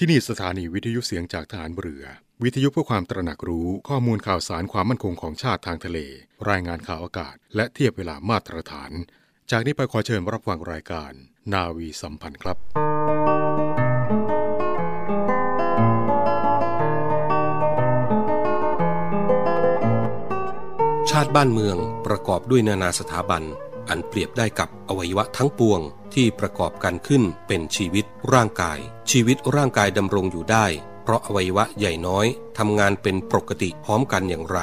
ที่นี่สถานีวิทยุเสียงจากฐานเรือ วิทยุเพื่อความตระหนักรู้ข้อมูลข่าวสารความมั่นคงของชาติทางทะเล รายงานข่าวอากาศ และเทียบเวลามาตรฐาน จากนี้ไปขอเชิญรับฟังรายการ นาวีสัมพันธ์ครับชาติบ้านเมืองประกอบด้วยนานาสถาบัน อันเปรียบได้กับอวัยวะทั้งปวงที่ประกอบกันขึ้นเป็นชีวิตร่างกาย ชีวิตร่างกายดำรงอยู่ได้ เพราะอวัยวะใหญ่น้อยทำงานเป็นปกติพร้อมกันอย่างไร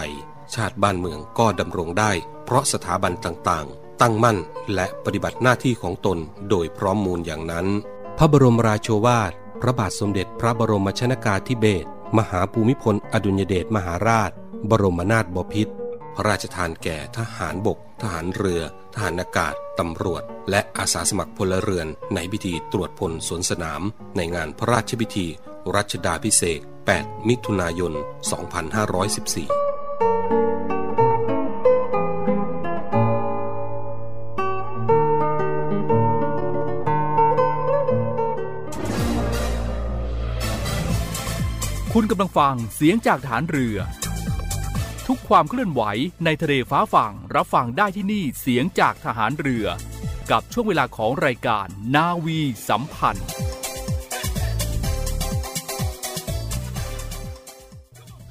ชาติบ้านเมืองก็ดำรงได้ เพราะสถาบันต่างๆ ตั้งมั่นและปฏิบัติหน้าที่ของตนโดยพร้อมมูลอย่างนั้น พระบรมราโชวาท พระบาทสมเด็จพระบรมชนากาธิเบศรมหาภูมิพลอดุลยเดชมหาราช บรมนาถบพิตรพระราชทานแก่ทหารบก ทหารเรือ ทหารอากาศ ตำรวจ และอาสาสมัครพลเรือน ในพิธีตรวจพลสวนสนาม ในงานพระราชพิธี รัชดาพิเศษ 8 มิถุนายน 2514คุณกำลังฟังเสียงจากฐานเรือ ความเคลื่อนไหวในทะเลฟ้าฝั่งรับฟังได้ที่นี่เสียงจากทหารเรือ กับช่วงเวลาของรายการนาวีสัมพันธ์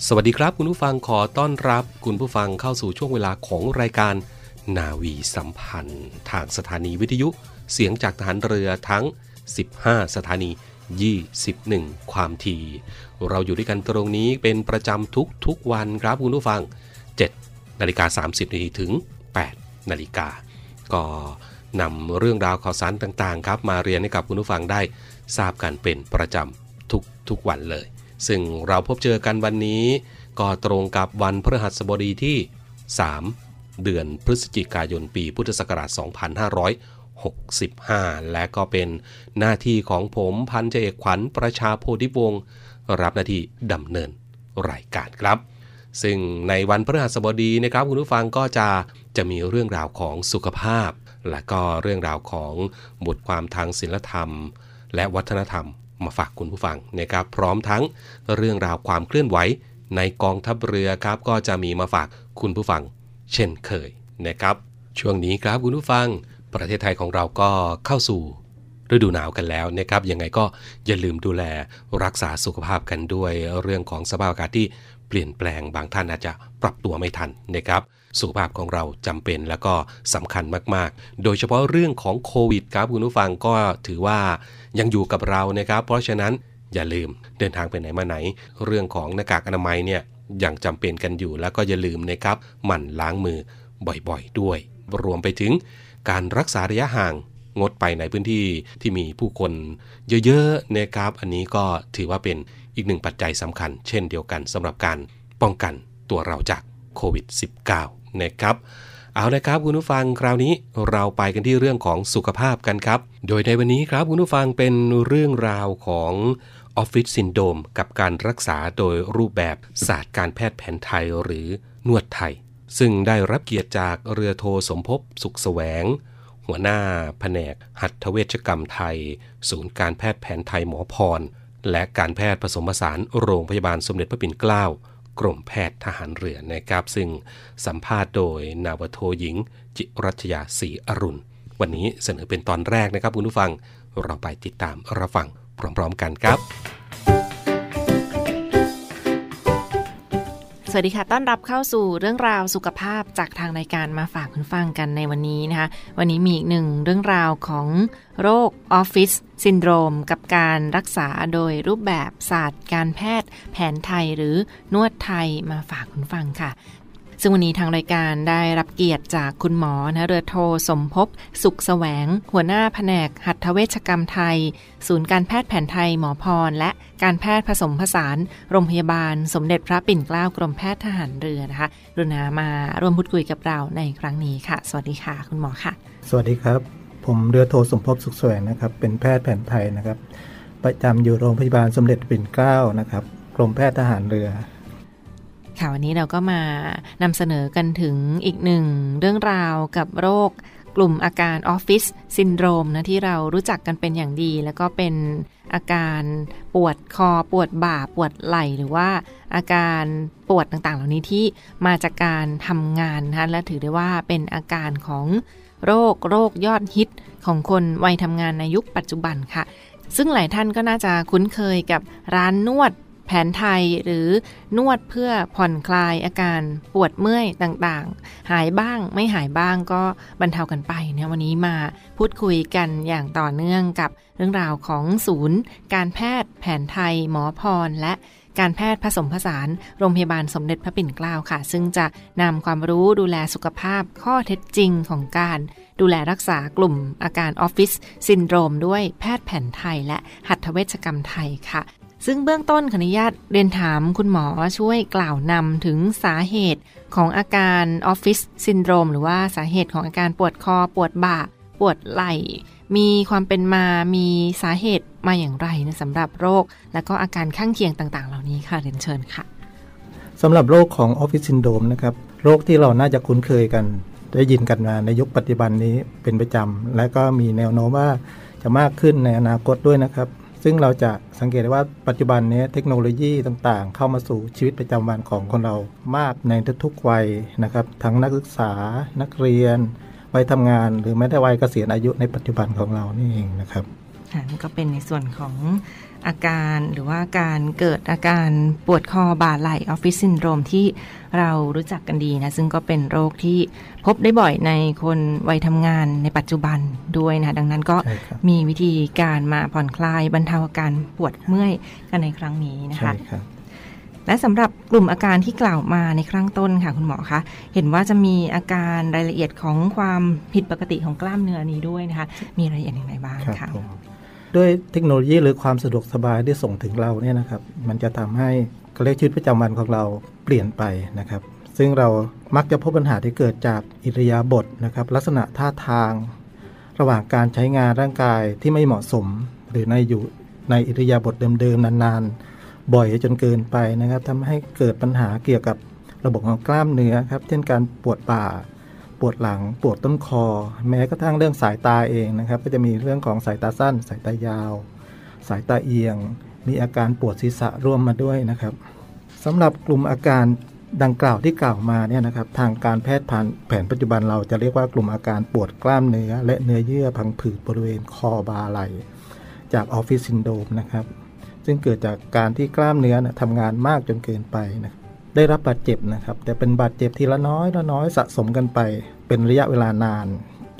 สวัสดีครับคุณผู้ฟังขอต้อนรับคุณผู้ฟังเข้าสู่ช่วงเวลาของรายการนาวีสัมพันธ์ ทางสถานีวิทยุเสียงจากทหารเรือทั้ง 15 สถานี 21 ความทีเราอยู่ด้วยกันตรงนี้เป็นประจำทุกทุกวันครับคุณผู้ฟัง 7นาฬิกา30นาทีถึง 8นาฬิกาก็นำเรื่องราวข่าวสารต่างๆครับมาเรียนให้กับคุณผู้ฟังได้ทราบกันเป็นประจำทุกทุกวันเลย ซึ่งเราพบเจอกันวันนี้ ก็ตรงกับวันพฤหัสบดีที่ 3 เดือนพฤศจิกายนปีพุทธศักราช 2565 และก็เป็นหน้าที่ของผมพันเจเอกขวัญประชาโพธิวงศ์รับหน้าที่ดำเนินรายการครับ ซึ่งในวันพฤหัสบดีนะครับคุณผู้ฟังก็จะจะมีเรื่องราวของสุขภาพ และก็เรื่องราวของบทความทางศิลธรรม และวัฒนธรรมมาฝากคุณผู้ฟังนะครับพร้อมทั้งเรื่องราวความเคลื่อนไหวในกองทัพเรือครับก็จะมีมาฝากคุณผู้ฟัง เช่นเคยนะครับช่วงนี้ครับคุณผู้ฟัง ประเทศไทยของเราก็เข้าสู่ฤดูหนาวกันแล้วนะครับยังไงก็อย่าลืมดูแลรักษาสุขภาพกันด้วยเรื่องของสภาพอากาศที่ ปลี่ยนแปลงบางท่านอาจจะปรับตัวไม่ทันนะครับสุขภาพของเราจำเป็นแล้วก็สำคัญมาก ๆ โดยเฉพาะเรื่องของโควิดครับคุณผู้ฟังก็ถือว่ายังอยู่กับเรานะครับ เพราะฉะนั้นอย่าลืมเดินทางไปไหนมาไหน เรื่องของหน้ากากอนามัยเนี่ยยังจำเป็นกันอยู่แล้วก็อย่าลืมนะครับหมั่นล้างมือบ่อยๆด้วย รวมไปถึงการรักษาระยะห่างงดไปในพื้นที่ที่มีผู้คนเยอะๆนะครับ อันนี้ก็ถือว่าเป็น อีกหนึ่งปัจจัยสำคัญ เช่นเดียวกันสำหรับการป้องกันตัวเราจากโควิด -19 นะครับเอาละครับคุณผู้ฟังคราวนี้เราไปกันที่เรื่องของสุขภาพกันครับ โดยในวันนี้ครับคุณผู้ฟังเป็นเรื่องราวของออฟฟิศซินโดมกับการรักษาโดยรูปแบบศาสตร์การแพทย์แผนไทยหรือนวดไทย ซึ่งได้รับเกียรติจากเรือโทสมภพสุขแสวง หัวหน้าแผนกหัตถเวชกรรมไทย ศูนย์การแพทย์แผนไทยหมอพร และการแพทย์ผสมผสานโรงพยาบาลสมเด็จพระปิ่นเกล้ากรมแพทย์ทหารเรือนะครับ ซึ่งสัมภาษณ์โดยนาวโทหญิง จิรัชยาศรีอรุณ วันนี้เสนอเป็นตอนแรกนะครับคุณผู้ฟัง เราไปติดตามรับฟังพร้อมๆกันครับ สวัสดีค่ะ ต้อนรับเข้าสู่เรื่องราวสุขภาพจากทางรายการมาฝากคุณฟังกันในวันนี้นะคะ วันนี้มีอีกหนึ่งเรื่องราวของโรคออฟฟิศซินโดรม กับการรักษาโดยรูปแบบศาสตร์การแพทย์ แผนไทยหรือนวดไทยมาฝากคุณฟังค่ะ ซึ่งวันนี้ทางรายการได้รับเกียรติจากคุณหมอนะเรือโทสมภพสุขแสวง หัวหน้าแผนกหัตถเวชกรรมไทย ศูนย์การแพทย์แผนไทยหมอพร และการแพทย์ผสมผสาน โรงพยาบาล สมเด็จพระปิ่นเกล้ากรมแพทย์ทหารเรือนะคะรุณามาร่วมพูดคุยกับเราในครั้งนี้ค่ะ สวัสดีค่ะ คุณหมอค่ะ สวัสดีครับ ผมเรือโทสมภพสุขแสวงนะครับ เป็นแพทย์แผนไทยนะครับประจำอยู่โรงพยาบาลสมเด็จปิ่นเกล้านะครับกรมแพทย์ทหารเรือ ค่ะวันนี้เราก็มานำเสนอกันถึงอีกหนึ่งเรื่องราวกับโรคกลุ่มอาการออฟฟิศซินโดรมนะที่เรารู้จักกันเป็นอย่างดี แล้วก็เป็นอาการปวดคอปวดบ่าปวดไหล่หรือว่าอาการปวดต่างๆ เหล่านี้ที่มาจากการทำงานนะคะและถือได้ว่าเป็นอาการของโรคโรคยอดฮิตของคนวัยทำงานในยุคปัจจุบันค่ะ ซึ่งหลายท่านก็น่าจะคุ้นเคยกับร้านนวด แผนไทยหรือนวดเพื่อผ่อนคลายอาการปวดเมื่อยต่างๆ หายบ้างไม่หายบ้างก็บรรเทากันไปนะวันนี้มาพูดคุยกันอย่างต่อเนื่องกับเรื่องราวของศูนย์ การแพทย์แผนไทยหมอพรและการแพทย์ผสมผสานโรงพยาบาลสมเด็จพระปิ่นเกล้าค่ะ ซึ่งจะนำความรู้ดูแลสุขภาพข้อเท็จจริงของการดูแลรักษากลุ่มอาการออฟฟิศซินโดรมด้วยแพทย์แผนไทยและหัตถเวชกรรมไทยค่ะ ซึ่งเบื้องต้นขออนุญาตเรียนถามคุณหมอช่วยกล่าวนำถึงสาเหตุของอาการออฟฟิศซินโดรม หรือว่าสาเหตุของอาการปวดคอ ปวดบ่า ปวดไหล่ มีความเป็นมามีสาเหตุมาอย่างไรนะสำหรับโรค และก็อาการข้างเคียงต่างๆ เหล่านี้ค่ะเรียนเชิญค่ะสำหรับโรคของออฟฟิศซินโดรมนะครับโรคที่เราน่าจะคุ้นเคยกัน ได้ยินกันมาในยุคปัจจุบันนี้เป็นประจำและก็มีแนวโน้มว่าจะมากขึ้นในอนาคตด้วยนะครับ ซึ่งเราจะสังเกตได้ว่าปัจจุบันนี้เทคโนโลยีต่างๆ เข้ามาสู่ชีวิตประจำวันของคนเรามากในทุกๆวัยนะครับทั้งนักศึกษานักเรียนวัยทำงานหรือแม้แต่วัยเกษียณอายุในปัจจุบันของเรานี่เองนะครับนั่นก็เป็นในส่วนของ อาการหรือว่าการเกิดอาการปวดคอบ่าไหล่ออฟฟิศซินโดรมที่เรารู้จักกันดีนะ ซึ่งก็เป็นโรคที่พบได้บ่อยในคนวัยทำงานในปัจจุบันด้วยนะ ดังนั้นก็ใช่ครับมีวิธีการมาผ่อนคลายบรรเทาอาการปวดเมื่อยกันในครั้งนี้นะใช่คะครับและสำหรับกลุ่มอาการที่กล่าวมาในครั้งต้นค่ะคุณหมอคะเห็นว่าจะมีอาการรายละเอียดของความผิดปกติของกล้ามเนื้อนี้ด้วยนะคะ มีรายละเอียดอย่างไรบ้างครับคะผม ด้วยเทคโนโลยีหรือความสะดวกสบายที่ส่งถึงเราเนี่ยนะครับ มันจะทำให้การเรียกชีวิตประจำวันของเราเปลี่ยนไปนะครับ ซึ่งเรามักจะพบปัญหาที่เกิดจากอิริยาบถนะครับ ลักษณะท่าทาง ระหว่างการใช้งานร่างกายที่ไม่เหมาะสม หรือในอยู่ในอิริยาบถเดิมๆนานๆ บ่อยจนเกินไปนะครับทำให้เกิดปัญหาเกี่ยวกับระบบของกล้ามเนื้อครับ เช่นการปวดบ่า ปวดหลังปวดต้นคอ แม้กระทั่งเรื่องสายตาเองนะครับ ก็จะมีเรื่องของสายตาสั้น สายตายาว สายตาเอียง มีอาการปวดศีรษะร่วมมาด้วยนะครับสำหรับกลุ่มอาการดังกล่าวที่กล่าวมาเนี่ยนะครับทางการแพทย์ผ่านแผนปัจจุบันเราจะเรียกว่ากลุ่มอาการปวดกล้ามเนื้อ และเนื้อเยื่อพังผืดบริเวณคอบาไหลจากออฟฟิศซินโดมนะครับ ซึ่งเกิดจากการที่กล้ามเนื้อนะทำงานมากจนเกินไปนะครับ ได้รับบาดเจ็บนะครับ แต่เป็นบาดเจ็บทีละน้อยละน้อยสะสมกันไป เป็นระยะเวลานาน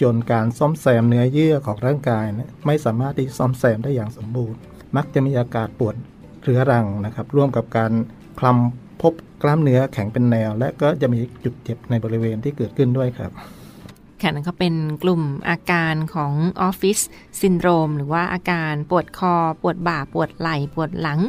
จนการซ่อมแซมเนื้อเยื่อของร่างกายนะไม่สามารถที่ซ่อมแซมได้อย่างสมบูรณ์ มักจะมีอาการปวดเรื้อรังนะครับร่วมกับการคลำพบกล้ามเนื้อแข็งเป็นแนว และก็จะมีจุดเจ็บในบริเวณที่เกิดขึ้นด้วยครับค่ะนั่นก็เป็นกลุ่มอาการของออฟฟิศซินโดรม หรือว่าอาการปวดคอ ปวดบ่า ปวดไหล่ ปวดหลัง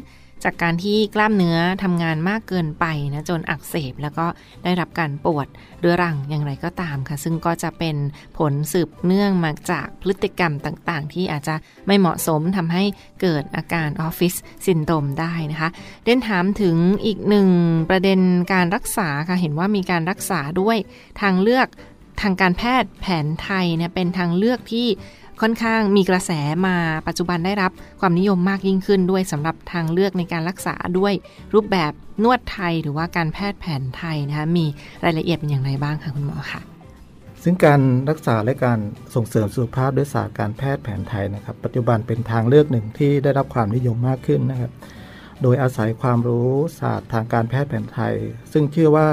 จากการที่กล้ามเนื้อทำงานมากเกินไปนะจนอักเสบ แล้วก็ได้รับการปวดเรื้อรังอย่างไรก็ตามค่ะ ซึ่งก็จะเป็นผลสืบเนื่องมาจากพฤติกรรมต่างๆ ที่อาจจะไม่เหมาะสมทำให้เกิดอาการออฟฟิศซินโดมได้นะคะเด่นถามถึงอีกหนึ่งประเด็นการรักษาค่ะเห็นว่ามีการรักษาด้วยทางเลือกทางการแพทย์แผนไทยเนี่ยเป็นทางเลือกที่ ค่อนข้างมีกระแสมาปัจจุบันได้รับความนิยมมากยิ่งขึ้นด้วยสำหรับทางเลือกในการรักษาด้วยรูปแบบนวดไทยหรือว่าการแพทย์แผนไทยนะคะมีรายละเอียดเป็นอย่างไรบ้างคะคุณหมอคะซึ่งการรักษาและการส่งเสริมสุขภาพด้วยศาสตร์การแพทย์แผนไทยนะครับ ปัจจุบันเป็นทางเลือกหนึ่งที่ได้รับความนิยมมากขึ้นนะครับ โดยอาศัยความรู้ศาสตร์ทางการแพทย์แผนไทย ซึ่งเชื่อว่า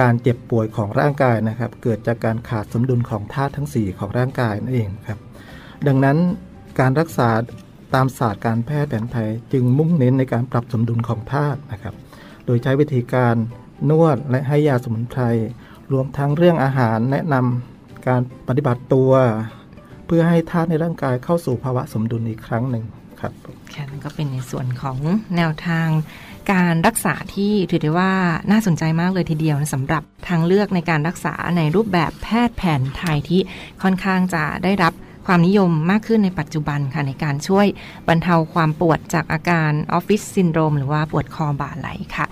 การเจ็บป่วยของร่างกายนะครับ เกิดจากการขาดสมดุลของธาตุทั้ง 4 ของร่างกายนั่นเองครับ ดังนั้นการรักษาตามศาสตร์การแพทย์แผนไทยจึงมุ่งเน้นในการปรับสมดุลของธาตุนะครับ โดยใช้วิธีการนวดและให้ยาสมุนไพรรวมทั้งเรื่องอาหารแนะนำการปฏิบัติตัว เพื่อให้ธาตุในร่างกายเข้าสู่ภาวะสมดุลอีกครั้งหนึ่งครับค่ะนั่นก็เป็นในส่วนของแนวทางการรักษาที่ถือได้ว่าน่าสนใจมากเลยทีเดียวนะสำหรับทางเลือกในการรักษาในรูปแบบแพทย์แผนไทยที่ค่อนข้างจะได้รับ ความนิยมมากขึ้นในปัจจุบันค่ะในการช่วยบรรเทาความปวดจากอาการออฟฟิศซินโดรมหรือว่าปวดคอบ่าไหล่ค่ะ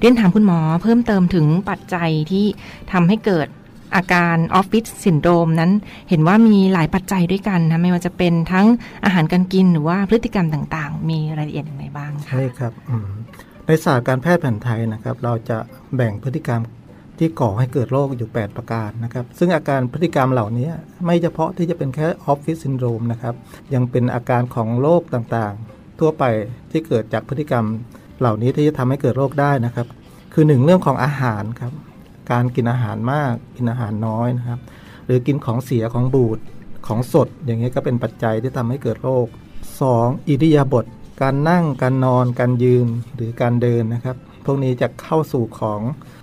เรียนถามคุณหมอเพิ่มเติมถึงปัจจัยที่ทำให้เกิดอาการออฟฟิศซินโดรมนั้นเห็นว่ามีหลายปัจจัยด้วยกันนะไม่ว่าจะเป็นทั้งอาหารการกินหรือว่าพฤติกรรมต่างๆ มีรายละเอียดอย่างไรบ้างคะใช่ครับในศาสตร์การแพทย์แผนไทยนะครับ เราจะแบ่งพฤติกรรม ที่ก่อให้เกิดโรคอยู่ 8 ประการนะครับ ซึ่งอาการพฤติกรรมเหล่านี้ไม่เฉพาะที่จะเป็นแค่ออฟฟิศซินโดรมนะครับ ยังเป็นอาการของโรคต่างๆ ทั่วไปที่เกิดจากพฤติกรรมเหล่านี้ที่จะทำให้เกิดโรคได้นะครับ คือหนึ่งเรื่องของอาหารครับ การกินอาหารมากกินอาหารน้อยนะครับ หรือกินของเสียของบูดของสด อย่างนี้ยก็เป็นปัจจัยที่ทำให้เกิดโรค 2. อิริยาบถการนั่งการนอนการยืนหรือการเดินนะครับ พวกนี้จะเข้าสู่ของ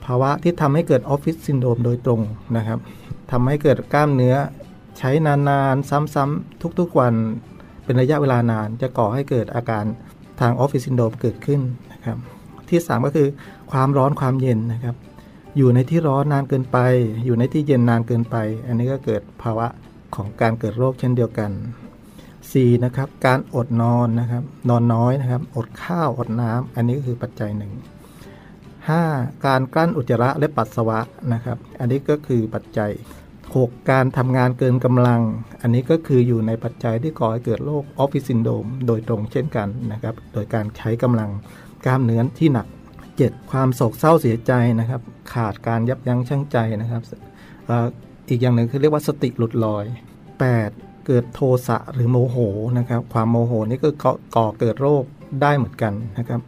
ภาวะที่ทำให้เกิดออฟฟิศซินโดรมโดยตรงนะครับทำให้เกิดกล้ามเนื้อใช้นานๆ ซ้ำๆทุกๆวันเป็นระยะเวลานาน จะก่อให้เกิดอาการทางออฟฟิศซินโดรมเกิดขึ้นนะครับที่ 3 ก็คือความร้อนความเย็นนะครับ อยู่ในที่ร้อนนานเกินไป อยู่ในที่เย็นนานเกินไป อันนี้ก็เกิดภาวะของการเกิดโรคเช่นเดียวกัน 4. นะครับ การอดนอนนะครับ นอนน้อยนะครับ อดข้าว อดน้ำอันนี้ก็คือปัจจัยหนึ่ง 5. การกลั้นอุจจาระและปัสสาวะนะครับ อันนี้ก็คือปัจจัย 6. การทำงานเกินกำลัง อันนี้ก็คืออยู่ในปัจจัยที่ก่อให้เกิดโรคออฟฟิศซินโดมโดยตรงเช่นกันนะครับ โดยการใช้กำลังกล้ามเนื้อที่หนัก 7. ความโศกเศร้าเสียใจนะครับ ขาดการยับยั้งชั่งใจนะครับอีกอย่างหนึ่งคือเรียกว่าสติหลุดลอย 8. เกิดโทสะหรือโมโหนะครับ ความโมโหนี่ก็ก่อเกิดโรคได้เหมือนกันนะครับ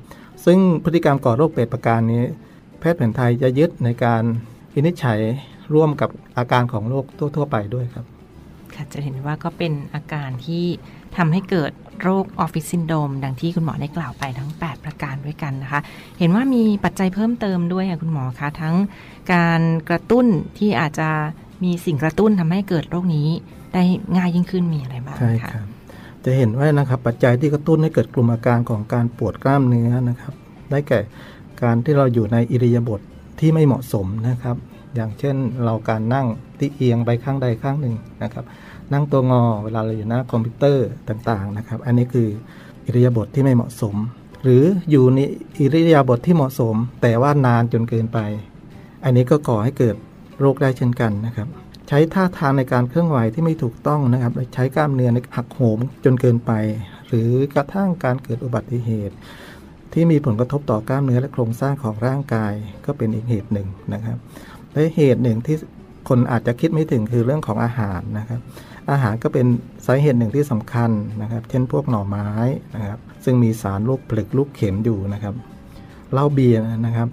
ซึ่งพฤติกรรมก่อโรคแปดประการนี้ แพทย์แผนไทยจะยึดในการวินิจฉัยร่วมกับอาการของโรคทั่ว ๆ ไปด้วยครับ ค่ะจะเห็นว่าก็เป็นอาการที่ทำให้เกิดโรคออฟฟิศซินโดรมดังที่คุณหมอได้กล่าวไปทั้ง 8 ประการด้วยกันนะคะ เห็นว่ามีปัจจัยเพิ่มเติมด้วยค่ะคุณหมอคะทั้งการกระตุ้นที่อาจจะมีสิ่งกระตุ้นทำให้เกิดโรคนี้ได้ง่ายยิ่งขึ้นมีอะไรบ้างใช่คะครับ จะเห็นว่านะครับปัจจัยที่กระตุ้นให้เกิดกลุ่มอาการของการปวดกล้ามเนื้อนะครับ ได้แก่การที่เราอยู่ในอิริยาบถที่ไม่เหมาะสมนะครับ อย่างเช่นเราการนั่งที่เอียงไปข้างใดข้างหนึ่งนะครับ นั่งตัวงอเวลาเราอยู่หน้าคอมพิวเตอร์ต่างๆนะครับ อันนี้คืออิริยาบถที่ไม่เหมาะสม หรืออยู่ในอิริยาบถที่เหมาะสม แต่ว่านานจนเกินไป อันนี้ก็ก่อให้เกิดโรคได้เช่นกันนะครับ ใช้ท่าทางในการเคลื่อนไหวที่ไม่ถูกต้องนะครับใช้กล้ามเนื้อในหักโหมจนเกินไป หรือกระทั่งการเกิดอุบัติเหตุ ที่มีผลกระทบต่อกล้ามเนื้อและโครงสร้างของร่างกายก็เป็นอีกเหตุหนึ่งนะครับและเหตุหนึ่งที่คนอาจจะคิดไม่ถึงคือเรื่องของอาหารนะครับ อาหารก็เป็นสาเหตุหนึ่งที่สำคัญนะครับ เช่นพวกหน่อไม้นะครับ ซึ่งมีสารลูกผลึกลูกเข็มอยู่นะครับเหล้าเบียร์นะครับ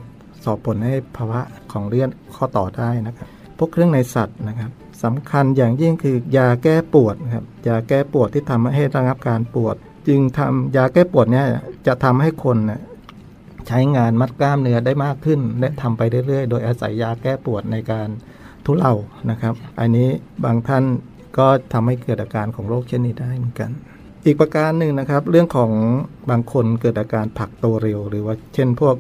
สอบผลให้ภาวะของเลือดข้อต่อได้นะครับ พวกเครื่องในสัตว์นะครับสำคัญอย่างยิ่งคือยาแก้ปวดนะครับยาแก้ปวดที่ทำให้ระงับการปวด จึงทำยาแก้ปวดเนี่ยจะทำให้คนนะใช้งานมัดกล้ามเนื้อได้มากขึ้น และทำไปเรื่อยๆ โดยอาศัยยาแก้ปวดในการทุเลานะครับ อันนี้บางท่านก็ทำให้เกิดอาการของโรคเช่นนี้ได้เหมือนกัน อีกประการหนึ่งนะครับ เรื่องของบางคนเกิดอาการผักโตเร็ว หรือว่าเช่นพวก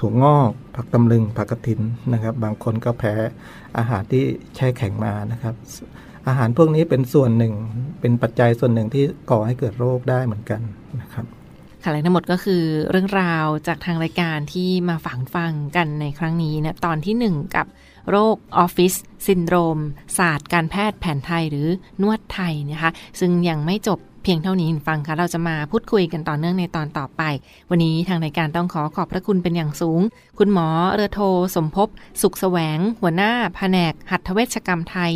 ถั่วงอก ผักตำลึง ผักกระถินนะครับ บางคนก็แพ้อาหารที่แช่แข็งมานะครับ อาหารพวกนี้เป็นส่วนหนึ่ง เป็นปัจจัยส่วนหนึ่งที่ก่อให้เกิดโรคได้เหมือนกันนะครับค่ะและทั้งหมดก็คือเรื่องราวจากทางรายการที่มาฝังฟังกันในครั้งนี้นะตอนที่ 1 กับโรคออฟฟิศซินโดรมศาสตร์การแพทย์แผนไทยหรือนวดไทยนะคะ ซึ่งยังไม่จบ เพียงเท่านี้ฟังค่ะเราจะมาพูดคุยกันต่อเนื่องในตอนต่อไป วันนี้ทางรายการต้องขอขอบพระคุณเป็นอย่างสูง คุณหมอเรือโท สมภพสุขแสวง หัวหน้าแผนก หัตถเวชกรรมไทย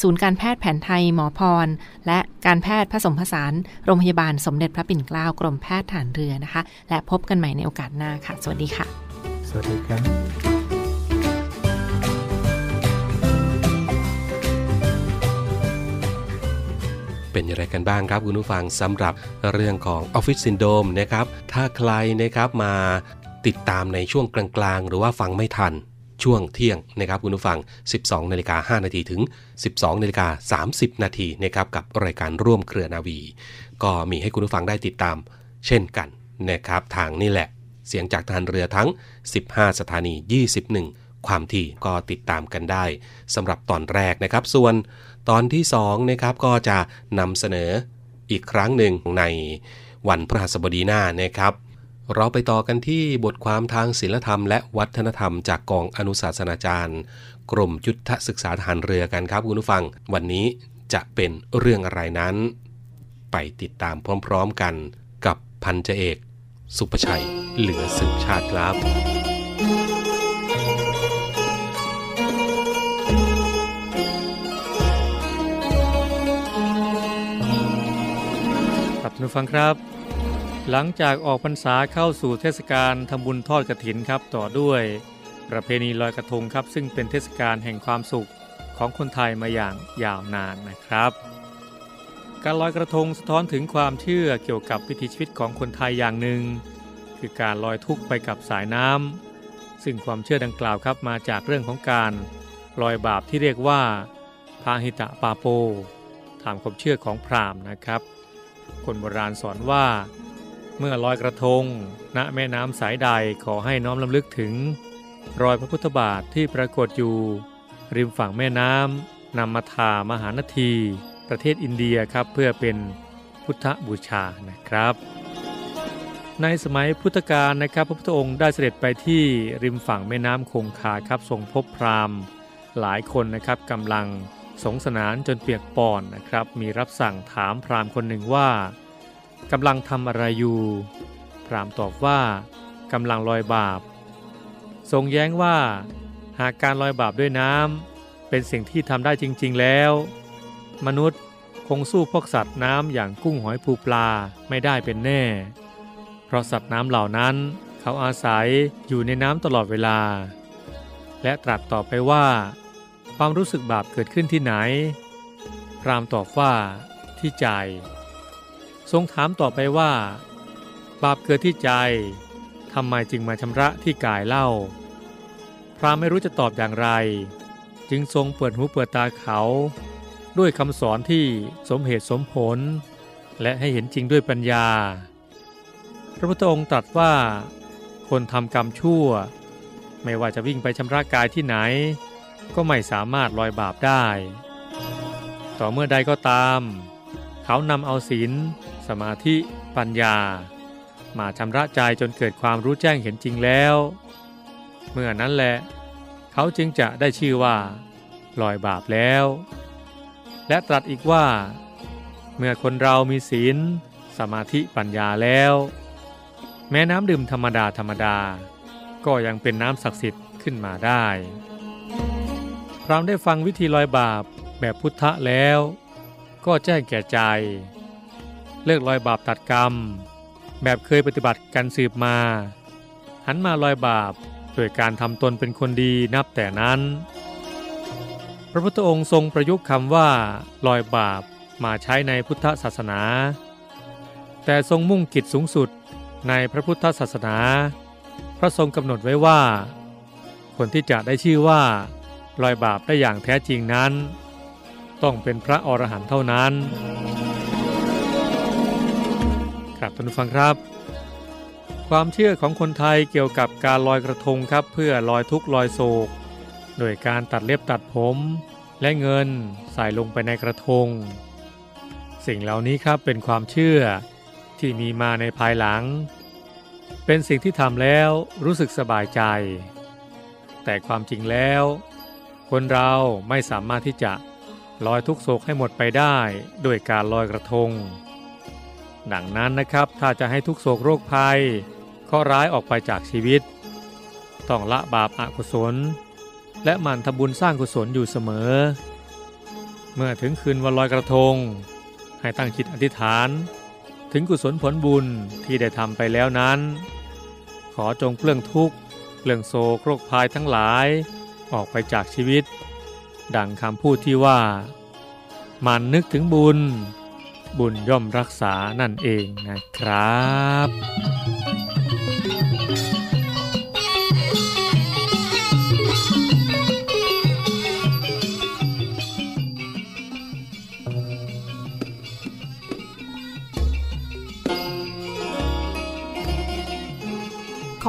ศูนย์การแพทย์แผนไทยหมอพร และการแพทย์ผสมผสาน โรงพยาบาลสมเด็จพระปิ่นเกล้ากรมแพทย์ทหารเรือนะคะ และพบกันใหม่ในโอกาสหน้าค่ะ สวัสดีค่ะ สวัสดีครับ เป็นอย่างไรกันบ้างครับคุณผู้ฟังสำหรับเรื่องของออฟฟิศซินโดมนะครับถ้าใครนะครับมาติดตามในช่วงกลางๆ หรือว่าฟังไม่ทันช่วงเที่ยงนะครับคุณผู้ฟัง 12นาฬิกา5นาทีถึง 12นาฬิกา30 นาทีนะครับกับรายการร่วมเครือนาวี ก็มีให้คุณผู้ฟังได้ติดตาม เช่นกันนะครับทางนี่แหละ เสียงจากทหารเรือทั้ง 15 สถานี 21 ความถี่ก็ติดตามกันได้สำหรับตอนแรกนะครับ ส่วน ตอนที่2นะครับก็จะนำเสนออีกครั้งหนึ่งในวันพฤหัสบดีหน้านะครับ เราไปต่อกันที่บทความทางศิลธรรม และวัฒนธรรมจากกองอนุศาสนาจารย์ กรมยุทธศึกษาทหารเรือกันครับคุณผู้ฟัง วันนี้จะเป็นเรื่องอะไรนั้น ไปติดตามพร้อมๆกันกับพันเจเอก สุภชัยเหลือสืบชาติครับ ดูฟังครับ หลังจากออกพรรษาเข้าสู่เทศกาลทำบุญทอดกระถินครับต่อด้วย ประเพณีลอยกระทงครับ ซึ่งเป็นเทศกาลแห่งความสุขของคนไทยมาอย่างยาวนานนะครับ การลอยกระทงสะท้อนถึงความเชื่อเกี่ยวกับวิถีชีวิตของคนไทยอย่างหนึ่ง คือการลอยทุกข์ไปกับสายน้ำซึ่งความเชื่อดังกล่าวครับมาจากเรื่องของการลอยบาปที่เรียกว่าพาหิตะปาโปตามความเชื่อของพราหมณ์นะครับ คนโบราณสอนว่า เมื่อลอยกระทง ณแม่น้ำสายใดขอให้น้อมลำลึกถึง รอยพระพุทธบาทที่ปรากฏอยู่ ริมฝั่งแม่น้ำนำมาทามหานที ประเทศอินเดียครับเพื่อเป็นพุทธบูชานะครับ ในสมัยพุทธกาลนะครับ พระพุทธองค์ได้เสด็จไปที่ริมฝั่งแม่น้ำคงคาครับทรงพบพราหมณ์ หลายคนนะครับกำลัง สงสนานจนเปียกปอนนะครับ มีรับสั่งถามพราหมณ์คนหนึ่งว่ากำลังทำอะไรอยู่ พราหมณ์ตอบว่ากำลังลอยบาป ทรงแย้งว่า หากการลอยบาปด้วยน้ำเป็นสิ่งที่ทำได้จริง ๆแล้ว มนุษย์คงสู้พวกสัตว์น้ำอย่างกุ้งหอยปูปลาไม่ได้เป็นแน่ เพราะสัตว์น้ำเหล่านั้นเขาอาศัยอยู่ในน้ำตลอดเวลา และตรัสต่อไปว่า ความรู้สึกบาปเกิดขึ้นที่ไหน พรามตอบว่าที่ใจ ทรงถามต่อไปว่า บาปเกิดที่ใจทำไมจึงมาชำระที่กายเล่า พรามไม่รู้จะตอบอย่างไร จึงทรงเปิดหูเปิดตาเขา ด้วยคำสอนที่สมเหตุสมผล และให้เห็นจริงด้วยปัญญา พระพุทธองค์ตรัสว่า คนทำกรรมชั่ว ไม่ว่าจะวิ่งไปชำระกายที่ไหน ก็ไม่สามารถลอยบาปได้ ต่อเมื่อใดก็ตาม เขานำเอาศีลสมาธิ ปัญญา มาชำระใจจนเกิดความรู้แจ้งเห็นจริงแล้ว เมื่อนั้นแหละ เขาจึงจะได้ชื่อว่า ลอยบาปแล้ว และตรัสอีกว่า เมื่อคนเรามีศีล สมาธิปัญญาแล้ว แม้น้ำดื่มธรรมดาธรรมดา ก็ยังเป็นน้ำศักดิ์สิทธิ์ขึ้นมาได้ รามได้ฟังวิธีลอยบาปแบบพุทธะแล้ว ก็แจ้งแก่ใจ เลิกลอยบาปตัดกรรม แบบเคยปฏิบัติกันสืบมา หันมาลอยบาปโดยการทำตนเป็นคนดีนับแต่นั้น พระพุทธองค์ทรงประยุกต์คำว่า ลอยบาปมาใช้ในพุทธศาสนา แต่ทรงมุ่งกิจสูงสุดในพระพุทธศาสนา พระทรงกำหนดไว้ว่า คนที่จะได้ชื่อว่า ลอยบาปได้อย่างแท้จริงนั้น ต้องเป็นพระอรหันต์เท่านั้น ครับท่านผู้ฟังครับ ความเชื่อของคนไทยเกี่ยวกับการลอยกระทงครับเพื่อลอยทุกข์ลอยโศกโดยการตัดเล็บตัดผม และเงินใส่ลงไปในกระทง สิ่งเหล่านี้ครับเป็นความเชื่อที่มีมาในภายหลัง เป็นสิ่งที่ทำแล้วรู้สึกสบายใจ แต่ความจริงแล้ว คนเราไม่สามารถที่จะลอยทุกโศกให้หมดไปได้ด้วยการลอยกระทง ดังนั้นนะครับถ้าจะให้ทุกโศกโรคภัยข้อร้ายออกไปจากชีวิต ต้องละบาปอากุศล และหมั่นทำบุญสร้างกุศลอยู่เสมอ เมื่อถึงคืนวันลอยกระทง ให้ตั้งจิตอธิษฐาน ถึงกุศลผลบุญที่ได้ทำไปแล้วนั้น ขอจงเปลื้องทุกข์เปลื้องโศกโรคภัยทั้งหลาย ออกไปจากชีวิต ดังคำพูดที่ว่า มันนึกถึงบุญ บุญย่อมรักษานั่นเองนะครับ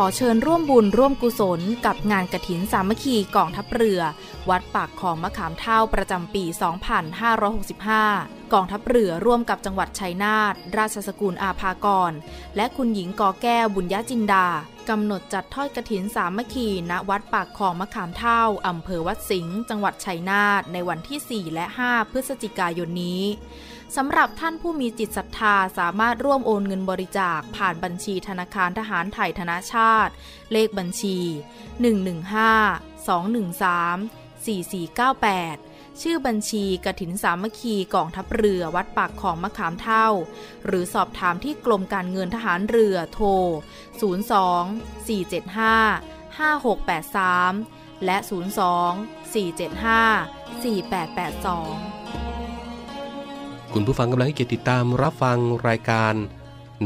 อเชิญร่วมบุญร่วมกุศลกับงานกระถินสามัคคีกองทัพเรือ วัดปากของมะขามเท่าประจำปี 2565 กองทัพเรือร่วมกับจังหวัดชัยนาทราชสกุลอาภากร และคุณหญิงกอแก้วบุญญาจินดากำหนดจัดทอดกระถินสามัคคีณวัดปากคลองมะขามเท่าอำเภอวัดสิงห์จังหวัดชัยนาทในวันที่ 4 และ 5 พฤศจิกายนนี้ สำหรับท่านผู้มีจิตศรัทธาสามารถร่วมโอนเงินบริจาคผ่านบัญชีธนาคารทหารไทยธนาชาติ เลขบัญชี 115 213 4498 ชื่อบัญชีกระถินสามัคคีกองทัพเรือวัดปากของมะขามเท่า หรือสอบถามที่กรมการเงินทหารเรือโทร 02 475 5683 และ 02 475 4882 คุณผู้ฟังกำลังให้เกียรติติดตามรับฟังรายการ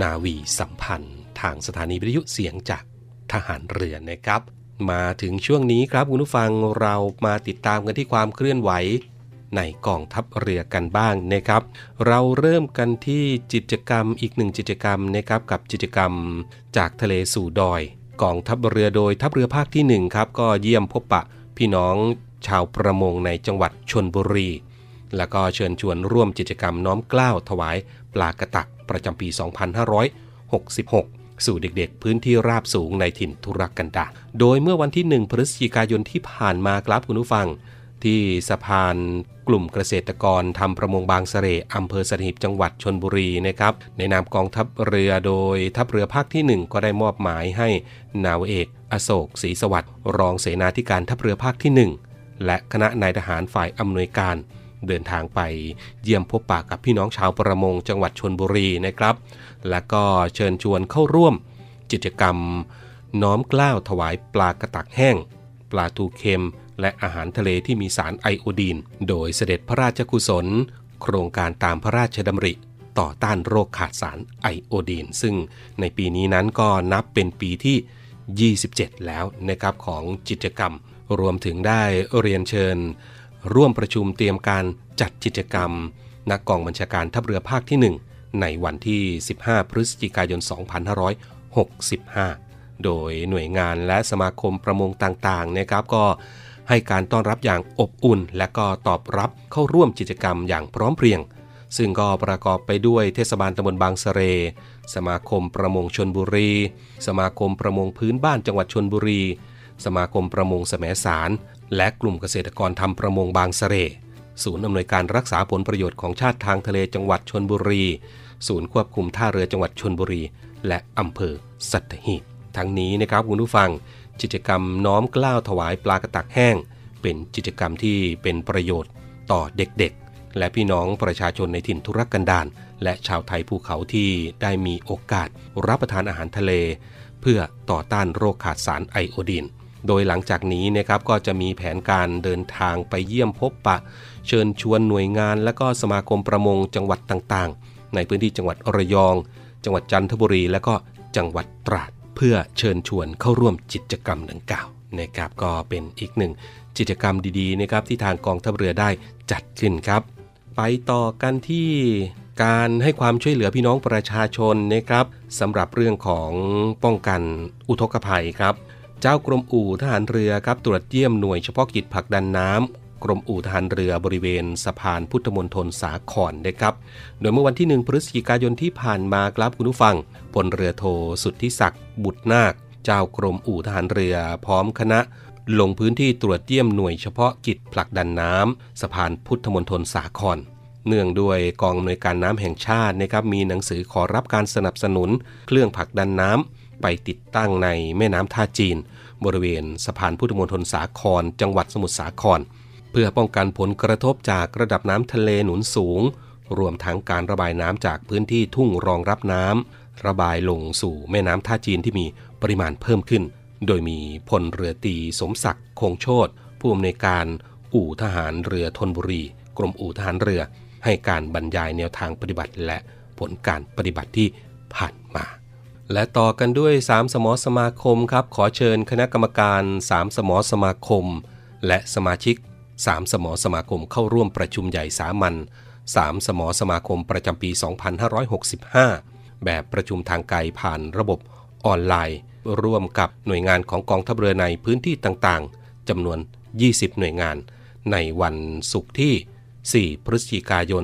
นาวีสัมพันธ์ ทางสถานีวิทยุเสียงจากทหารเรือนะครับ มาถึงช่วงนี้ครับคุณผู้ฟังเรามาติดตามกันที่ความเคลื่อนไหวในกองทัพเรือกันบ้างนะครับ เราเริ่มกันที่กิจกรรมอีกหนึ่งกิจกรรมนะครับกับกิจกรรมจากทะเลสู่ดอย กองทัพเรือโดยทัพเรือภาคที่1ครับก็เยี่ยมพบปะพี่น้องชาวประมงในจังหวัดชนบุรี แล้วก็เชิญชวนร่วมกิจกรรมน้อมเกล้าถวายปลากระตักประจำปี 2566 สู่เด็กๆ พื้นที่ราบสูงในถิ่นทุรกันดารโดยเมื่อวันที่ 1 พฤศจิกายนที่ผ่านมาครับคุณผู้ฟัง ที่สะพานกลุ่มเกษตรกรทำประมงบางเสร่อำเภอสถิบจังหวัดชนบุรีนะครับ ในนามกองทัพเรือโดยทัพเรือภาคที่ 1 ก็ได้มอบหมายให้นาวเอกอโศกศรีสวัสดิ์รองเสนาธิการทัพเรือภาคที่ 1 และคณะนายทหารฝ่ายอำนวยการ เดินทางไปเยี่ยมพบปะกับพี่น้องชาวประมงจังหวัดชนบุรีนะครับ และก็เชิญชวนเข้าร่วมกิจกรรม น้อมกล้าวถวายปลากระตักแห้ง ปลาทูเค็ม และอาหารทะเลที่มีสารไอโอดีน โดยเสด็จพระราชกุศล โครงการตามพระราชดำริต่อต้านโรคขาดสารไอโอดีน ซึ่งในปีนี้นั้นก็นับเป็นปีที่ 27 แล้วนะครับของกิจกรรม รวมถึงได้เรียนเชิญ ร่วมประชุมเตรียมการจัดกิจกรรมนักกองบัญชาการทัพเรือภาคที่ 1 ในวันที่ 15 พฤศจิกายน 2565 โดยหน่วยงานและสมาคมประมงต่างๆนะครับก็ให้การต้อนรับอย่างอบอุ่น และก็ตอบรับเข้าร่วมกิจกรรมอย่างพร้อมเพรียง ซึ่งก็ประกอบไปด้วยเทศบาลตำบลบางสะเร สมาคมประมงชนบุรี สมาคมประมงพื้นบ้านจังหวัดชนบุรี สมาคมประมงแสมสาร และกลุ่มเกษตรกรทำประมงบางสะเรศูนย์อำนวยการรักษาผลประโยชน์ของชาติทางทะเลจังหวัดชนบุรี ศูนย์ควบคุมท่าเรือจังหวัดชนบุรี และอำเภอสัตหีบทั้งนี้นะครับคุณผู้ฟัง กิจกรรมน้อมกล้าวถวายปลากระตักแห้ง เป็นกิจกรรมที่เป็นประโยชน์ต่อเด็กๆ และพี่น้องประชาชนในถิ่นทุรกันดารและชาวไทยภูเขาที่ได้มีโอกาสรับประทานอาหารทะเล เพื่อต่อต้านโรคขาดสารไอโอดีน โดยหลังจากนี้นะครับก็จะมีแผนการเดินทางไปเยี่ยมพบปะ เชิญชวนหน่วยงาน และก็สมาคมประมงจังหวัดต่างๆ ในพื้นที่จังหวัดระยอง จังหวัดจันทบุรี และก็จังหวัดตราด เพื่อเชิญชวนเข้าร่วมกิจกรรมดังกล่าวนะครับก็เป็นอีกหนึ่งกิจกรรมดีๆนะครับที่ทางกองทัพเรือได้จัดขึ้นครับ ไปต่อกันที่การให้ความช่วยเหลือพี่น้องประชาชนนะครับสำหรับเรื่องของป้องกันอุทกภัยครับ เจ้ากรมอู่ทหารเรือครับตรวจเยี่ยมหน่วยเฉพาะกิจผลักดันน้ำกรมอู่ทหารเรือบริเวณสะพานพุทธมณฑลสาขรนะครับ โดยเมื่อวันที่ 1 พฤศจิกายนที่ผ่านมาครับคุณผู้ฟังพลเรือโทสุทธิศักดิ์บุตรนาค เจ้ากรมอู่ทหารเรือพร้อมคณะ ลงพื้นที่ตรวจเยี่ยมหน่วยเฉพาะกิจผลักดันน้ำสะพานพุทธมณฑลสาคร เนื่องด้วยกองอำนวยการน้ำแห่งชาตินะครับมีหนังสือขอรับการสนับสนุน เครื่องผลักดันน้ำ ไปติดตั้งในแม่น้ำท่าจีน บริเวณสะพานพุทธมณฑลสาคร จังหวัดสมุทรสาคร เพื่อป้องกันผลกระทบจากระดับน้ำทะเลหนุนสูง รวมทั้งการระบายน้ำจากพื้นที่ทุ่งรองรับน้ำระบายลงสู่แม่น้ำท่าจีนที่มีปริมาณเพิ่มขึ้น โดยมีพลเรือตีสมศักดิ์คงโชตผู้อำนวยการอู่ทหารเรือธนบุรี กรมอู่ทหารเรือ ให้การบรรยายแนวทางปฏิบัติและผลการปฏิบัติที่ผ่านมา และต่อกันด้วย 3 สมอสมาคมครับ ขอเชิญคณะกรรมการ 3 สมอสมาคม และสมาชิก 3 สมอสมาคมเข้าร่วมประชุมใหญ่สามัญ3 สมอสมาคมประจำปี 2565 แบบประชุมทางไกลผ่านระบบออนไลน์ ร่วมกับหน่วยงานของกองทัพเรือในพื้นที่ต่างๆจำนวน 20 หน่วยงาน ในวันศุกร์ที่ 4 พฤศจิกายน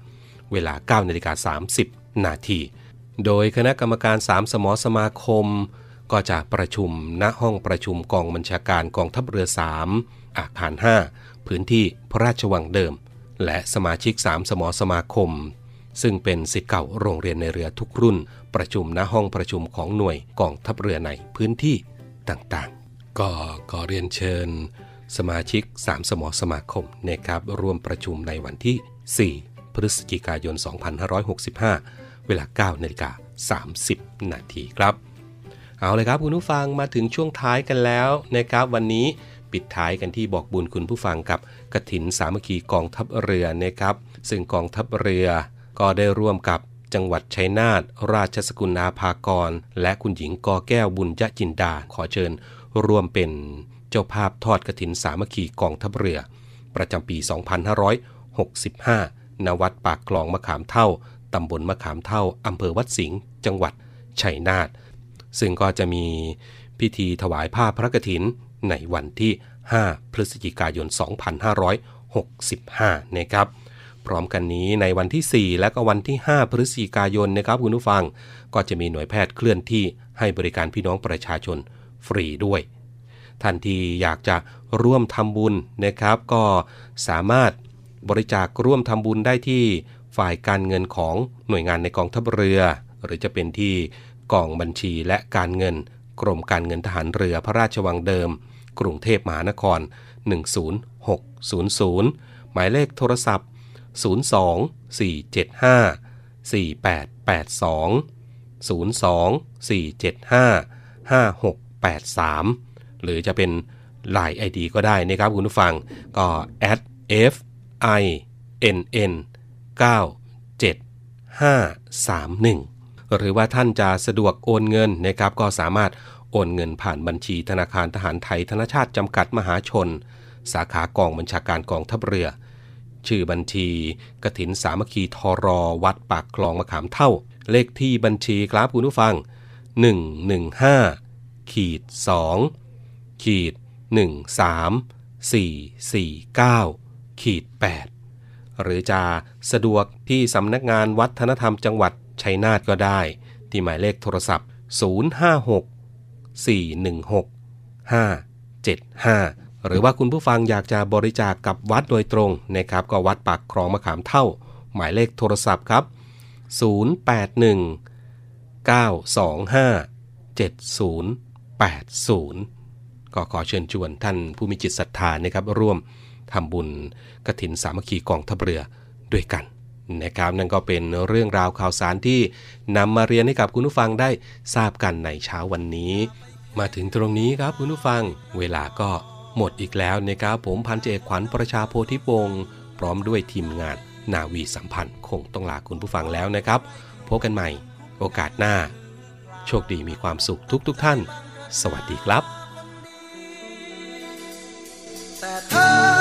2565 เวลา 9นาฬิกา30 นาที โดยคณะกรรมการ3สมอสมาคม ก็จะประชุมณห้องประชุมกองบัญชาการกองทัพเรือ 3 อาคาร 5 พื้นที่พระราชวังเดิม และสมาชิก3สมอสมาคม ซึ่งเป็นสิทธิ์เก่าโรงเรียนในเรือทุกรุ่น ประชุมณห้องประชุมของหน่วยกองทัพเรือในพื้นที่ต่างๆ ก็ขอเรียนเชิญ สมาชิก3สมอสมาคมนะครับร่วมประชุมในวันที่ 4 พฤศจิกายน 2565 เวลา9นาฬิกา30 นาทีครับ เอาเลยครับคุณผู้ฟังมาถึงช่วงท้ายกันแล้วนะครับวันนี้ปิดท้ายกันที่บอกบุญคุณผู้ฟังกับกฐินสามัคคีกองทัพเรือนะครับ ซึ่งกองทัพเรือก็ได้ร่วมกับจังหวัดชัยนาทราชสกุลนาภากร และคุณหญิงกอแก้วบุญยจินดา ขอเชิญ ร่วมเป็นเจ้าภาพทอดกฐินสามัคคีกองทัพเรือ ประจำปี 2565 ณ วัดปากคลองมะขามเท่า ตำบลมะขามเท่าอำเภอวัดสิงห์จังหวัดชัยนาทซึ่งก็จะมีพิธีถวายผ้าพระกฐินในวันที่ 5 พฤศจิกายน 2565 นะครับ พร้อมกันนี้ในวันที่ 4 และก็วันที่ 5 พฤศจิกายนนะครับคุณผู้ฟังก็จะมีหน่วยแพทย์เคลื่อนที่ให้บริการพี่น้องประชาชนฟรีด้วย ท่านที่อยากจะร่วมทำบุญนะครับ ก็สามารถบริจาคร่วมทำบุญได้ที่ ฝ่ายการเงินของหน่วยงานในกองทัพเรือ หรือจะเป็นที่กองบัญชีและการเงิน กรมการเงินทหารเรือพระราชวังเดิม กรุงเทพมหานคร 10600 หมายเลขโทรศัพท์ 02 475 4882 02 475 5683 หรือจะเป็น Line ID ก็ได้นะครับคุณผู้ฟังก็ at f i n n 531 หรือว่าท่านจะสะดวกโอนเงินนะครับก็สามารถโอนเงินผ่านบัญชีธนาคารทหารไทยธนชาติจำกัดมหาชน สาขากองบัญชาการกองทัพเรือ ชื่อบัญชีกถินสามัคคีทรอวัดปากคลองมะขามเท่า เลขที่บัญชีครับคุณผู้ฟัง 115ขีด2ขีด13 449ขีด8 หรือจะสะดวกที่สำนักงานวัฒนธรรมจังหวัดชัยนาทก็ได้ ที่หมายเลขโทรศัพท์ 056 416 575 หรือว่าคุณผู้ฟังอยากจะบริจาคกกับวัดโดยตรงนะครับ ก็วัดปากคลองมะขามเท่า หมายเลขโทรศัพท์ครับ 081 925 7080 ก็ขอเชิญชวนท่านผู้มีจิตศรัทธานะครับร่วม ทำบุญกระถินสามัคคีกองทัพเรือด้วยกันนะครับนั่นก็เป็นเรื่องราวข่าวสารที่นำมาเรียนให้กับคุณผู้ฟังได้ทราบกันในเช้าวันนี้ มาถึงตรงนี้ครับคุณผู้ฟัง เวลาก็หมดอีกแล้วนะครับผมพันเจกขวัญประชาโพธิวงศ์พร้อมด้วยทีมงานนาวีสัมพันธ์คงต้องลาคุณผู้ฟังแล้วนะครับ พบกันใหม่โอกาสหน้า โชคดีมีความสุขทุกทุกท่าน สวัสดีครับ แต่